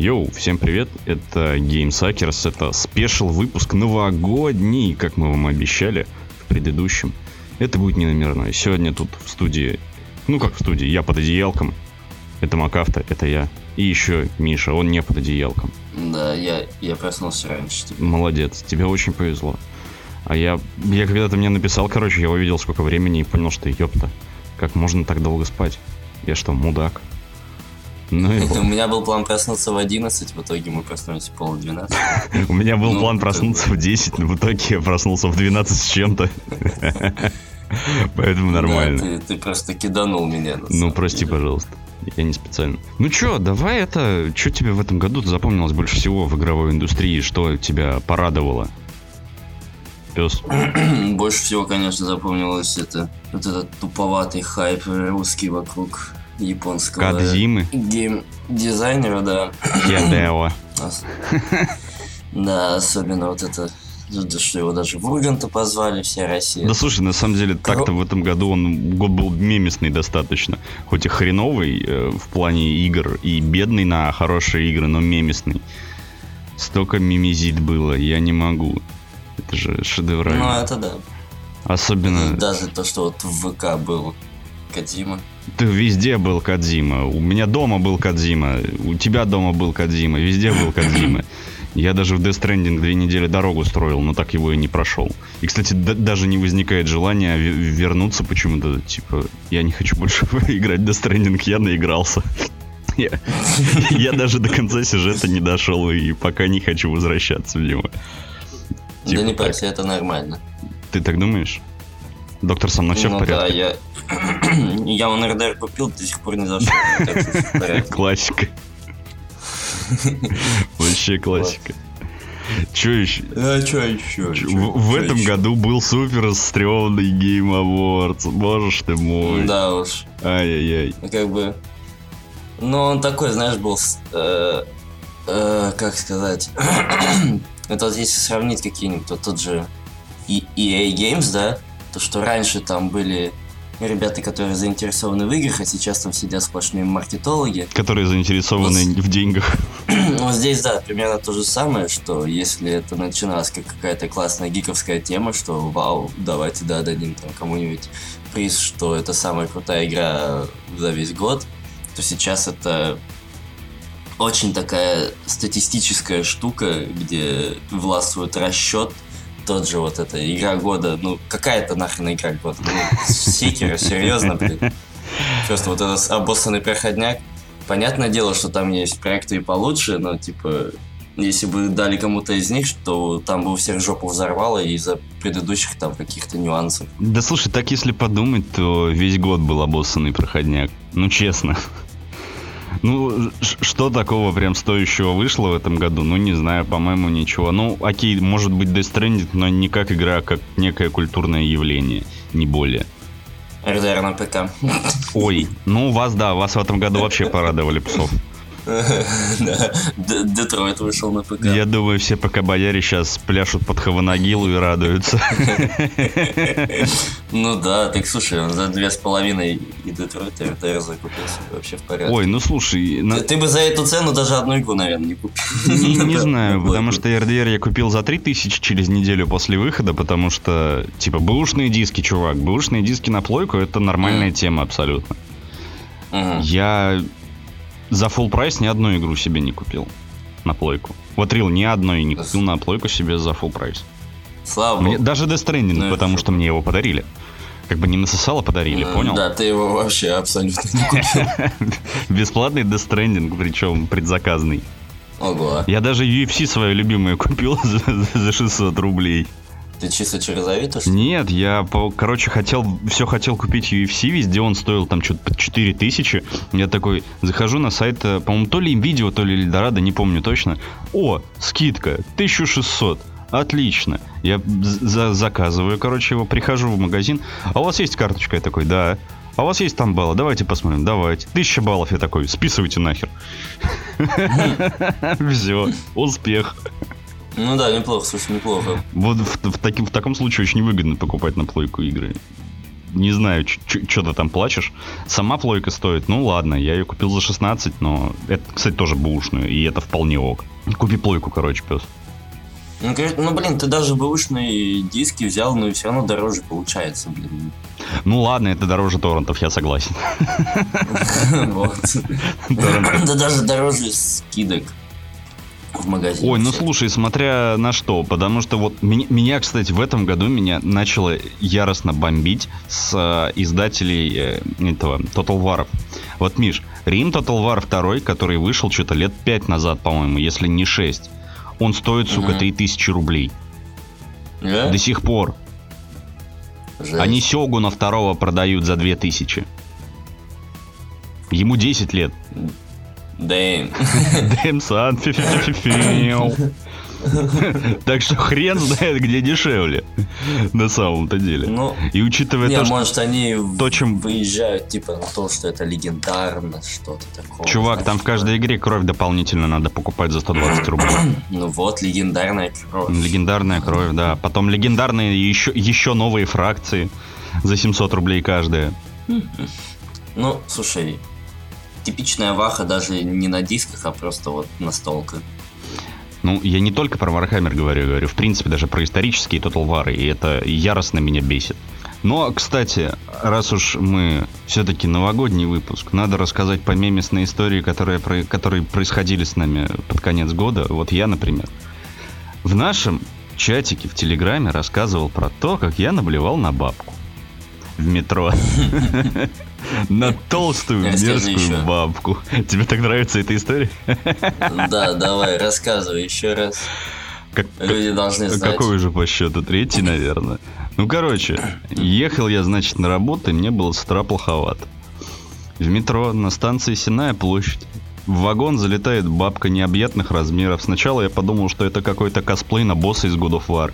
Йоу, всем привет, это GameSuckers, это special выпуск новогодний, как мы вам обещали в предыдущем. Это будет не номерной. Сегодня тут в студии, ну как в студии, я под одеялком, это Макафта, это я. И еще Миша, он не под одеялком. Да, я, я проснулся раньше. Тебя. Молодец, тебе очень повезло. А я, я когда ты мне написал, короче, я увидел сколько времени и понял, что ёпта, как можно так долго спать? Я что, мудак? Ну, и У меня был план проснуться в 11, в итоге мы проснулись в пол 12. У меня был ну, план проснуться в 10, но в итоге я проснулся в 12 с чем-то. Поэтому нормально. Да, ты, ты просто киданул меня. Ну, прости, деле. пожалуйста. Я не специально. Ну чё, давай это... Что тебе в этом году запомнилось больше всего в игровой индустрии? Что тебя порадовало? Пес. больше всего, конечно, запомнилось это... Вот этот туповатый хайп русский вокруг японского Кадзимы. гейм-дизайнера, да. Хидео. Да, особенно вот это что его даже в Урганта позвали, вся Россия. Да слушай, на самом деле, так-то в этом году он год был мемесный достаточно. Хоть и хреновый э, в плане игр, и бедный на хорошие игры, но мемесный. Столько мимизит было, я не могу. Это же шедевр. Ну, это да. Особенно... Даже то, что вот в ВК был Кадзима. Ты везде был Кадзима. У меня дома был Кадзима. У тебя дома был Кадзима. Везде был Кадзима. Я даже в Death Stranding две недели дорогу строил, но так его и не прошел. И, кстати, даже не возникает желания вернуться почему-то. Типа, я не хочу больше играть в Death Stranding, я наигрался. Я, я даже до конца сюжета не дошел и пока не хочу возвращаться в него. Типа, да не парься, это нормально. Ты так думаешь? Доктор, со мной все ну, в порядке? Да, я... я он РДР купил, до сих пор не зашел. Классика. Вообще классика. Че еще? А что еще? Чё, в, в этом еще? году был супер стрёмный Game Awards. Можешь ты мой. Да уж. Ай-яй-яй. Как бы... Ну, он такой, знаешь, был... Э, э, как сказать... Это вот если сравнить какие-нибудь, то тот же EA Games, да, то, что раньше там были ребята, которые заинтересованы в играх, а сейчас там сидят сплошные маркетологи. Которые заинтересованы вот, в деньгах. Ну, здесь, да, примерно то же самое, что если это начиналось как какая-то классная гиковская тема, что вау, давайте, да, дадим там кому-нибудь приз, что это самая крутая игра за весь год, то сейчас это очень такая статистическая штука, где властвует расчет, тот же вот эта игра года, ну какая-то нахрен игра года, ну Секера, серьезно, блин. Просто вот этот обоссанный проходняк. Понятное дело, что там есть проекты и получше, но типа если бы дали кому-то из них, то там бы у всех жопу взорвало из-за предыдущих там каких-то нюансов. Да слушай, так если подумать, то весь год был обоссанный проходняк. Ну честно. Ну, что такого прям стоящего вышло в этом году? Ну, не знаю, по-моему, ничего. Ну, окей, может быть, Death Stranding, но не как игра, а как некое культурное явление, не более. РДР на ПК. Ой, ну вас, да, вас в этом году вообще порадовали псов. Детройт вышел на ПК. Я думаю, все ПК-бояре сейчас пляшут под Хаванагилу и радуются. Ну да, так слушай, он за две с половиной и Детройт РТР закупился вообще в порядке. Ой, ну слушай... Ты бы за эту цену даже одну игру, наверное, не купил. Не знаю, потому что RDR я купил за 3000 через неделю после выхода, потому что, типа, бэушные диски, чувак, бэушные диски на плойку это нормальная тема абсолютно. Я за full прайс ни одну игру себе не купил на плойку. Вот Рил ни одной не купил на плойку себе за full прайс. Слава мне, Даже Death Stranding, ну, потому что мне его подарили. Как бы не насосало, подарили, ну, понял? Да, ты его вообще абсолютно не купил. Бесплатный Death Stranding, причем предзаказный. Ого. Я даже UFC свою любимую купил за, за 600 рублей. Ты чисто через Авито, что Нет, я, короче, хотел, все хотел купить UFC, везде он стоил там что-то под 4000. Я такой, захожу на сайт, э, по-моему, то ли видео, то ли Эльдорадо, не помню точно. О, скидка, 1600. Отлично. Я за заказываю, короче, его, прихожу в магазин. А у вас есть карточка? Я такой, да. А у вас есть там баллы? Давайте посмотрим. Давайте. Тысяча баллов. Я такой, списывайте нахер. Все, успех. Ну да, неплохо, слушай, неплохо. Вот в, в, таким, в таком случае очень выгодно покупать на плойку игры. не знаю, что ты там плачешь. Сама плойка стоит, ну ладно, я ее купил за 16, но это, кстати, тоже бушную, и это вполне ок. Купи плойку, короче, пес. Ну, ну, блин, ты даже бэушные диски взял, но и все равно дороже получается, блин. Ну ладно, это дороже торрентов, я согласен. Да даже дороже скидок в магазине. Ой, ну слушай, смотря на что, потому что вот меня, меня, кстати, в этом году меня начало яростно бомбить с э, издателей э, этого Total War. Вот, Миш, Рим Total War 2, который вышел что-то лет 5 назад, по-моему, если не 6, он стоит, сука, 3000 рублей. Yeah? До сих пор. Жесть. Они Сёгуна второго продают за 2000. Ему 10 лет. Дэм. Дэм, сан, Так что хрен знает, где дешевле. На самом-то деле. Ну, И учитывая не, то, что... может, они то, чем- выезжают, типа, на то, что это легендарно, что-то такое. Чувак, там в каждой игре кровь дополнительно надо покупать за 120 рублей. Ну вот, легендарная кровь. Легендарная кровь, да. Потом легендарные еще, еще новые фракции за 700 рублей каждая. Ну, слушай, типичная ваха даже не на дисках, а просто вот настолка. Ну, я не только про Warhammer говорю, говорю, в принципе, даже про исторические Total War, и это яростно меня бесит. Но, кстати, раз уж мы все-таки новогодний выпуск, надо рассказать по мемесной истории, которые, которые происходили с нами под конец года. Вот я, например, в нашем чатике в Телеграме рассказывал про то, как я наблевал на бабку в метро. На толстую мерзкую бабку. Тебе так нравится эта история? Да, давай, рассказывай еще раз. Как- Люди должны знать. Какой уже по счету? Третий, наверное. Ну, короче, ехал я, значит, на работу, и мне было с утра плоховато. В метро на станции Синая площадь. В вагон залетает бабка необъятных размеров. Сначала я подумал, что это какой-то косплей на босса из God of War.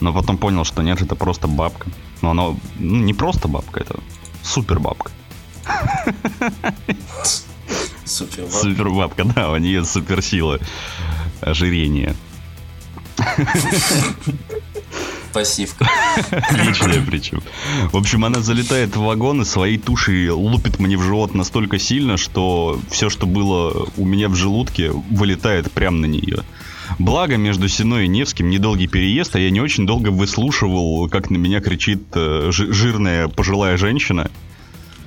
Но потом понял, что нет, это просто бабка. Но она ну, не просто бабка, это супер бабка. Супер. вот. Супер бабка, да, у нее суперсила ожирения. Пассивка. Отличная причем. В общем, она залетает в вагон и своей тушей лупит мне в живот настолько сильно, что все, что было у меня в желудке, вылетает прямо на нее. Благо, между Синой и Невским недолгий переезд, а я не очень долго выслушивал, как на меня кричит э, жи- жирная пожилая женщина.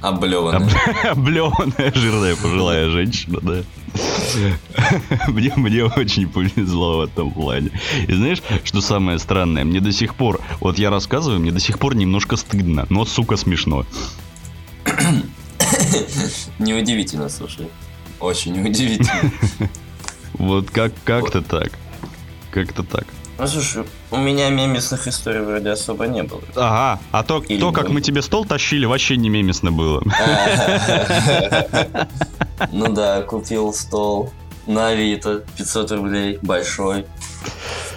Облеванная. Облеванная жирная пожилая женщина, да. Мне, мне очень повезло в этом плане. И знаешь, что самое странное? Мне до сих пор, вот я рассказываю, мне до сих пор немножко стыдно, но, сука, смешно. Неудивительно, слушай. Очень неудивительно. Вот как, как-то так. Как-то так. Ну, слушай, у меня мемесных историй вроде особо не было. Ага, а то, Или то как мы тебе стол тащили, вообще не мемесно было. Ну да, купил стол на Авито, 500 рублей, большой.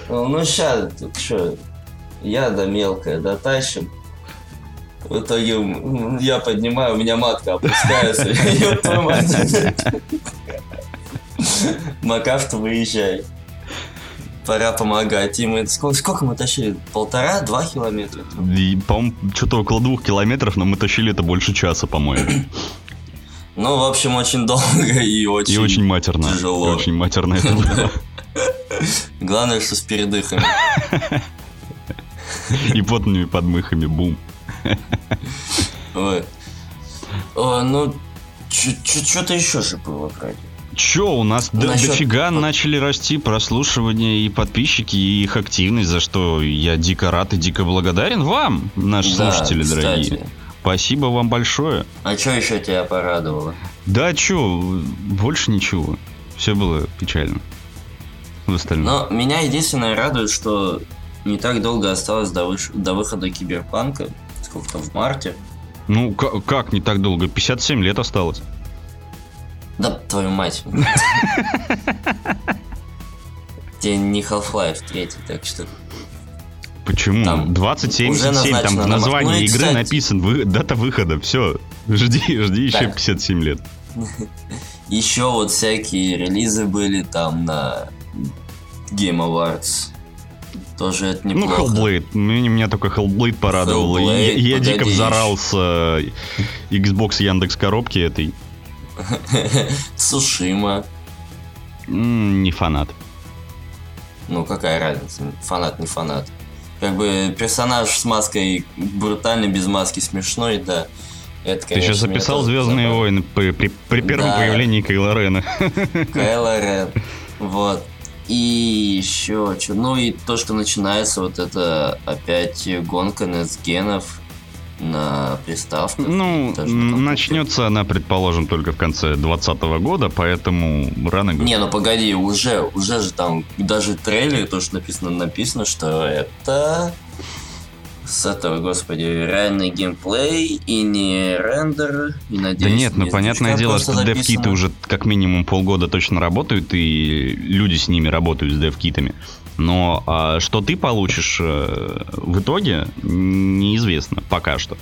Ну, ну ща, тут что, я да мелкая, да тащим. В итоге я поднимаю, у меня матка опускается. Ёб твою мать. Макаф, ты выезжай. Пора помогать. И мы, сколько, сколько мы тащили? Полтора-два километра? И, по-моему, что-то около двух километров, но мы тащили это больше часа, по-моему. Ну, в общем, очень долго и очень... И очень матерно. тяжело. И очень матерно это было. Главное, что с передыхами. И потными подмыхами, бум. Ой. О, ну, что-то еще же было вроде. Че, у нас до- Насчет- дофига начали расти прослушивания и подписчики, и их активность, за что я дико рад и дико благодарен вам, наши Да, слушатели кстати. дорогие. Спасибо вам большое. А что еще тебя порадовало? Да, чё, больше ничего. Все было печально. В остальном. Но меня единственное радует, что не так долго осталось до, выш- до выхода Киберпанка. Сколько там, в марте? Ну, ка- как не так долго? 57 лет осталось. Да, твою мать. Тебе не Half-Life 3, так что... Почему? Там 2077, там в на- названии Ну игры кстати- написан вы- дата выхода. Все, жди, жди еще Так. 57 лет. Еще вот всякие релизы были там на Game Awards. Тоже это Ну, неплохо. Hellblade. Меня, меня только Hellblade порадовал. Hellblade, я, я дико погоди. взорал с э, Xbox Яндекс коробки этой. Цушима. М, Не фанат. Ну, какая разница? Фанат, не фанат. Как бы персонаж с маской брутальный, без маски смешной, да. Это, Ты сейчас конечно, записал Звездные забавило. войны при, при- при первом Да. появлении Кайла Рена. Кайло Рен. Вот. И еще что. Ну и то, что начинается вот это опять гонка нетсгенов на приставках. Ну, начнется она, предположим, только в конце 2020 года, поэтому рано говорить. Не, ну погоди, уже, уже же там даже трейлер, то, что написано, написано, что это с этого, господи, реальный геймплей и не рендер, и Да надеюсь, нет, ну не понятное дело, что девкиты уже как минимум полгода точно работают, и люди с ними работают, с девкитами. Но а, что ты получишь э, в итоге, неизвестно пока что.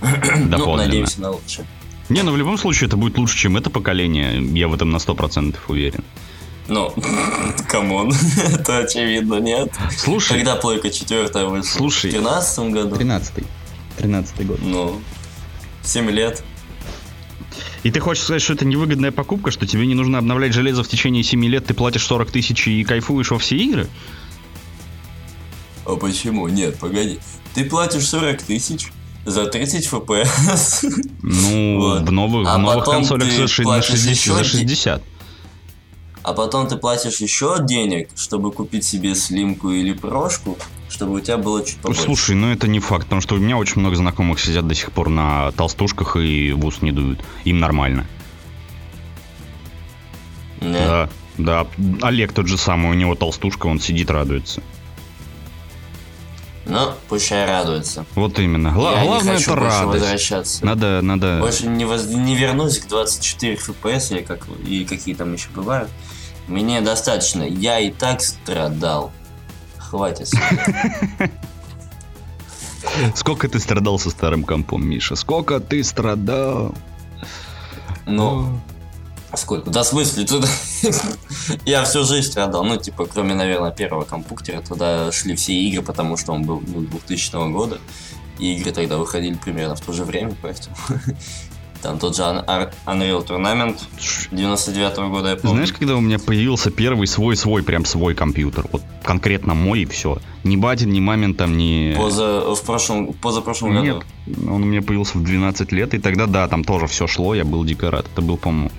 Ну, надеемся на лучшее. Не, ну в любом случае это будет лучше, чем это поколение, я в этом на 100% уверен. Ну, come on, это очевидно, нет? Слушай, Когда Плойка 4 вышла? Слушай. В 13 году? 13 13 год. Ну, 7 лет. И ты хочешь сказать, что это невыгодная покупка, что тебе не нужно обновлять железо в течение 7 лет, ты платишь 40 тысяч и кайфуешь во все игры? А почему? Нет, погоди. Ты платишь 40 тысяч за 30 FPS. Ну, Вот. в новых, А в новых консолях за, ши- на платишь 60, еще за де- 60. А потом ты платишь еще денег, чтобы купить себе слимку или прошку, чтобы у тебя было чуть побольше. Слушай, ну это не факт, потому что у меня очень много знакомых сидят до сих пор на толстушках и в ус не дуют. Им нормально. Не. Да, да. Олег тот же самый, у него толстушка, он сидит, радуется. Ну, пущай радуется. Вот именно. Гла- Я главное не хочу это больше радость. возвращаться. Надо, надо... Больше не, воз- не вернусь к 24 FPS или как, и какие там еще бывают. Мне достаточно. Я и так страдал. Хватит. Сколько ты страдал со старым компом, Миша? Сколько ты страдал? Ну, сколько? Да, в смысле, туда... Я всю жизнь страдал. Ну, типа, кроме, наверное, первого компьютера, туда шли все игры, потому что он был ну, 2000 года. И игры тогда выходили примерно в то же время, поэтому... Там тот же Unreal Tournament 99 года, я помню. Знаешь, когда у меня появился первый свой-свой, прям свой компьютер? Вот конкретно мой и все. Ни батин, ни мамин там, ни... Поза, в прошлом, позапрошлом Нет, году. он у меня появился в 12 лет, и тогда, да, там тоже все шло, я был дико рад. Это был, по-моему,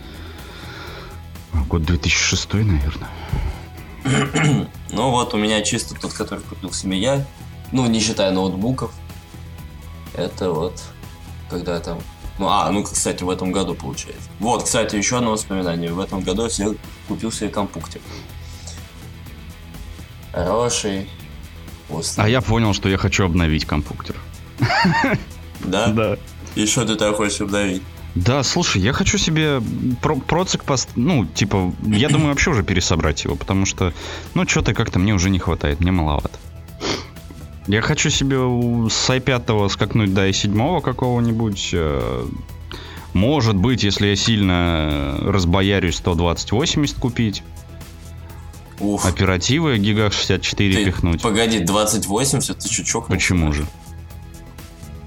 год 2006, наверное. Ну вот, у меня чисто тот, который купил себе я, ну, не считая ноутбуков. Это вот, когда там... Ну, а, ну, кстати, в этом году получается. Вот, кстати, еще одно воспоминание. В этом году я купил себе компьютер. Хороший. вкусный. А я понял, что я хочу обновить компьютер. Да? Да. И что ты так хочешь обновить? Да, слушай, я хочу себе про процик пост... Ну, типа, я думаю вообще уже пересобрать его, потому что, ну, что-то как-то мне уже не хватает, мне маловато. Я хочу себе с i5 скакнуть до i7 какого-нибудь. э, Может быть, если я сильно разбоярюсь, 12080 купить. Ух, Оперативы гигах 64 ты, пихнуть. погоди, 2080, ты чокнулся? Почему же?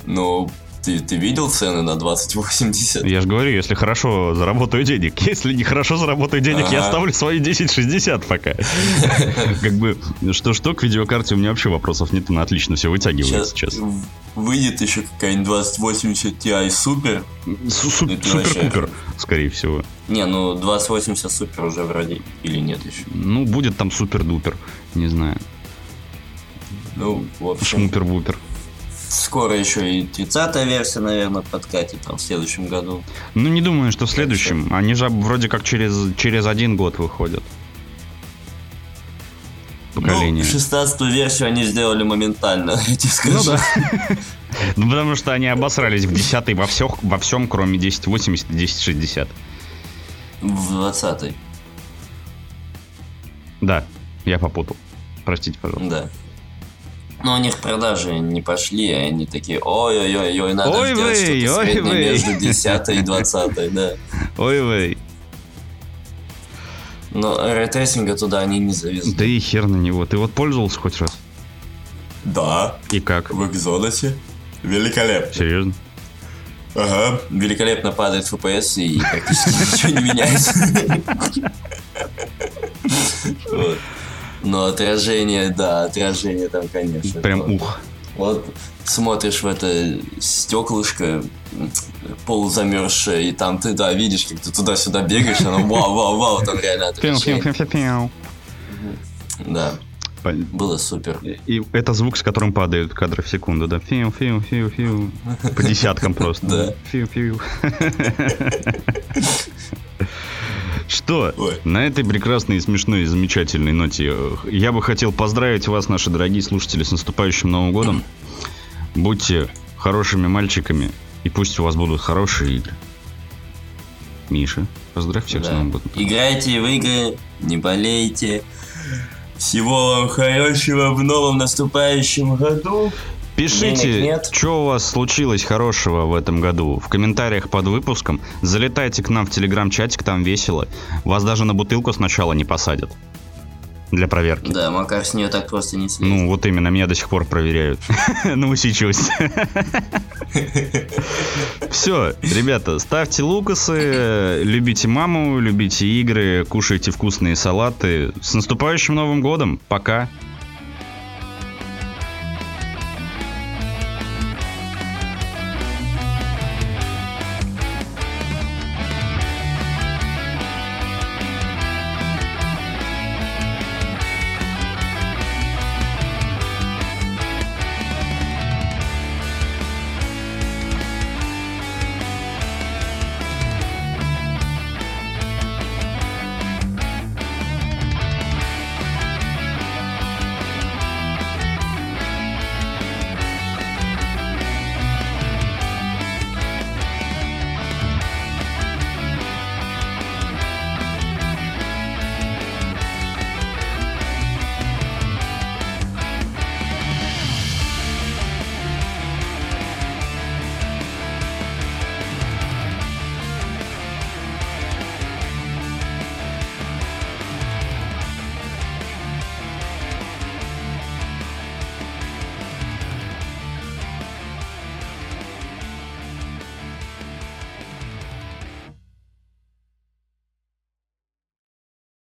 Ну, ты, ты видел цены на 2080? Я же говорю, если хорошо заработаю денег. Если не хорошо заработаю денег, я оставлю свои 1060 пока. Как бы, что-что, к видеокарте у меня вообще вопросов нет, она отлично все вытягивает сейчас. выйдет еще какая-нибудь 2080 Ti Super. Су- су- Это вообще- Супер-пупер, скорее всего. Не, ну 2080 Super уже вроде или нет еще. Ну, будет там супер-дупер, не знаю. Ну, в общем, Шмупер-бупер. Скоро еще и 30 версия, наверное, подкатит там в следующем году. Ну, не думаю, что в следующем. Они же вроде как через, через один год выходят. Поколение. Ну, 16 версию они сделали моментально, я тебе скажу. Ну да. Ну, потому что они обосрались в 10 во, всех, во всем, кроме 1080 и 1060. В 20 Да, я попутал. Простите, пожалуйста. да. Но у них продажи не пошли, и они такие, ой-ой-ой, надо Ой сделать вы, что-то ой среднее вы». между 10 и 20, да. Ой, вей. Но ray tracing а туда они не завезли. Да и хер на него. Ты вот пользовался хоть раз? Да, И как? в Exodus. Великолепно. Серьезно? Ага. Великолепно падает FPS и практически ничего не меняется. Но отражение, да, отражение там, конечно. Прям то- ух. Вот смотришь в это стеклышко полузамерзшее, и там ты, да, видишь, как ты туда-сюда бегаешь, оно вау, вау, вау, там реально отражение. Да, было супер. И это звук, с которым падают кадры в секунду, да? Фиу, фиу, фиу, фиу. По десяткам просто. Да. Фиу, фиу. Что? Ой. На этой прекрасной, смешной и замечательной ноте э, я бы хотел поздравить вас, наши дорогие слушатели, с наступающим Новым годом. Будьте хорошими мальчиками, и пусть у вас будут хорошие игры. Миша, поздравь всех с Да. Новым годом. Играйте в игры, не болейте. Всего вам хорошего в новом наступающем году. Пишите, что у вас случилось хорошего в этом году в комментариях под выпуском. Залетайте к нам в телеграм-чатик, там весело. Вас даже на бутылку сначала не посадят. Для проверки. Да, Макар с нее так просто не слезет. Ну, вот именно, меня до сих пор проверяют. Сейчас. Все, ребята, ставьте лукасы, любите маму, любите игры, кушайте вкусные салаты. С наступающим Новым годом. Пока.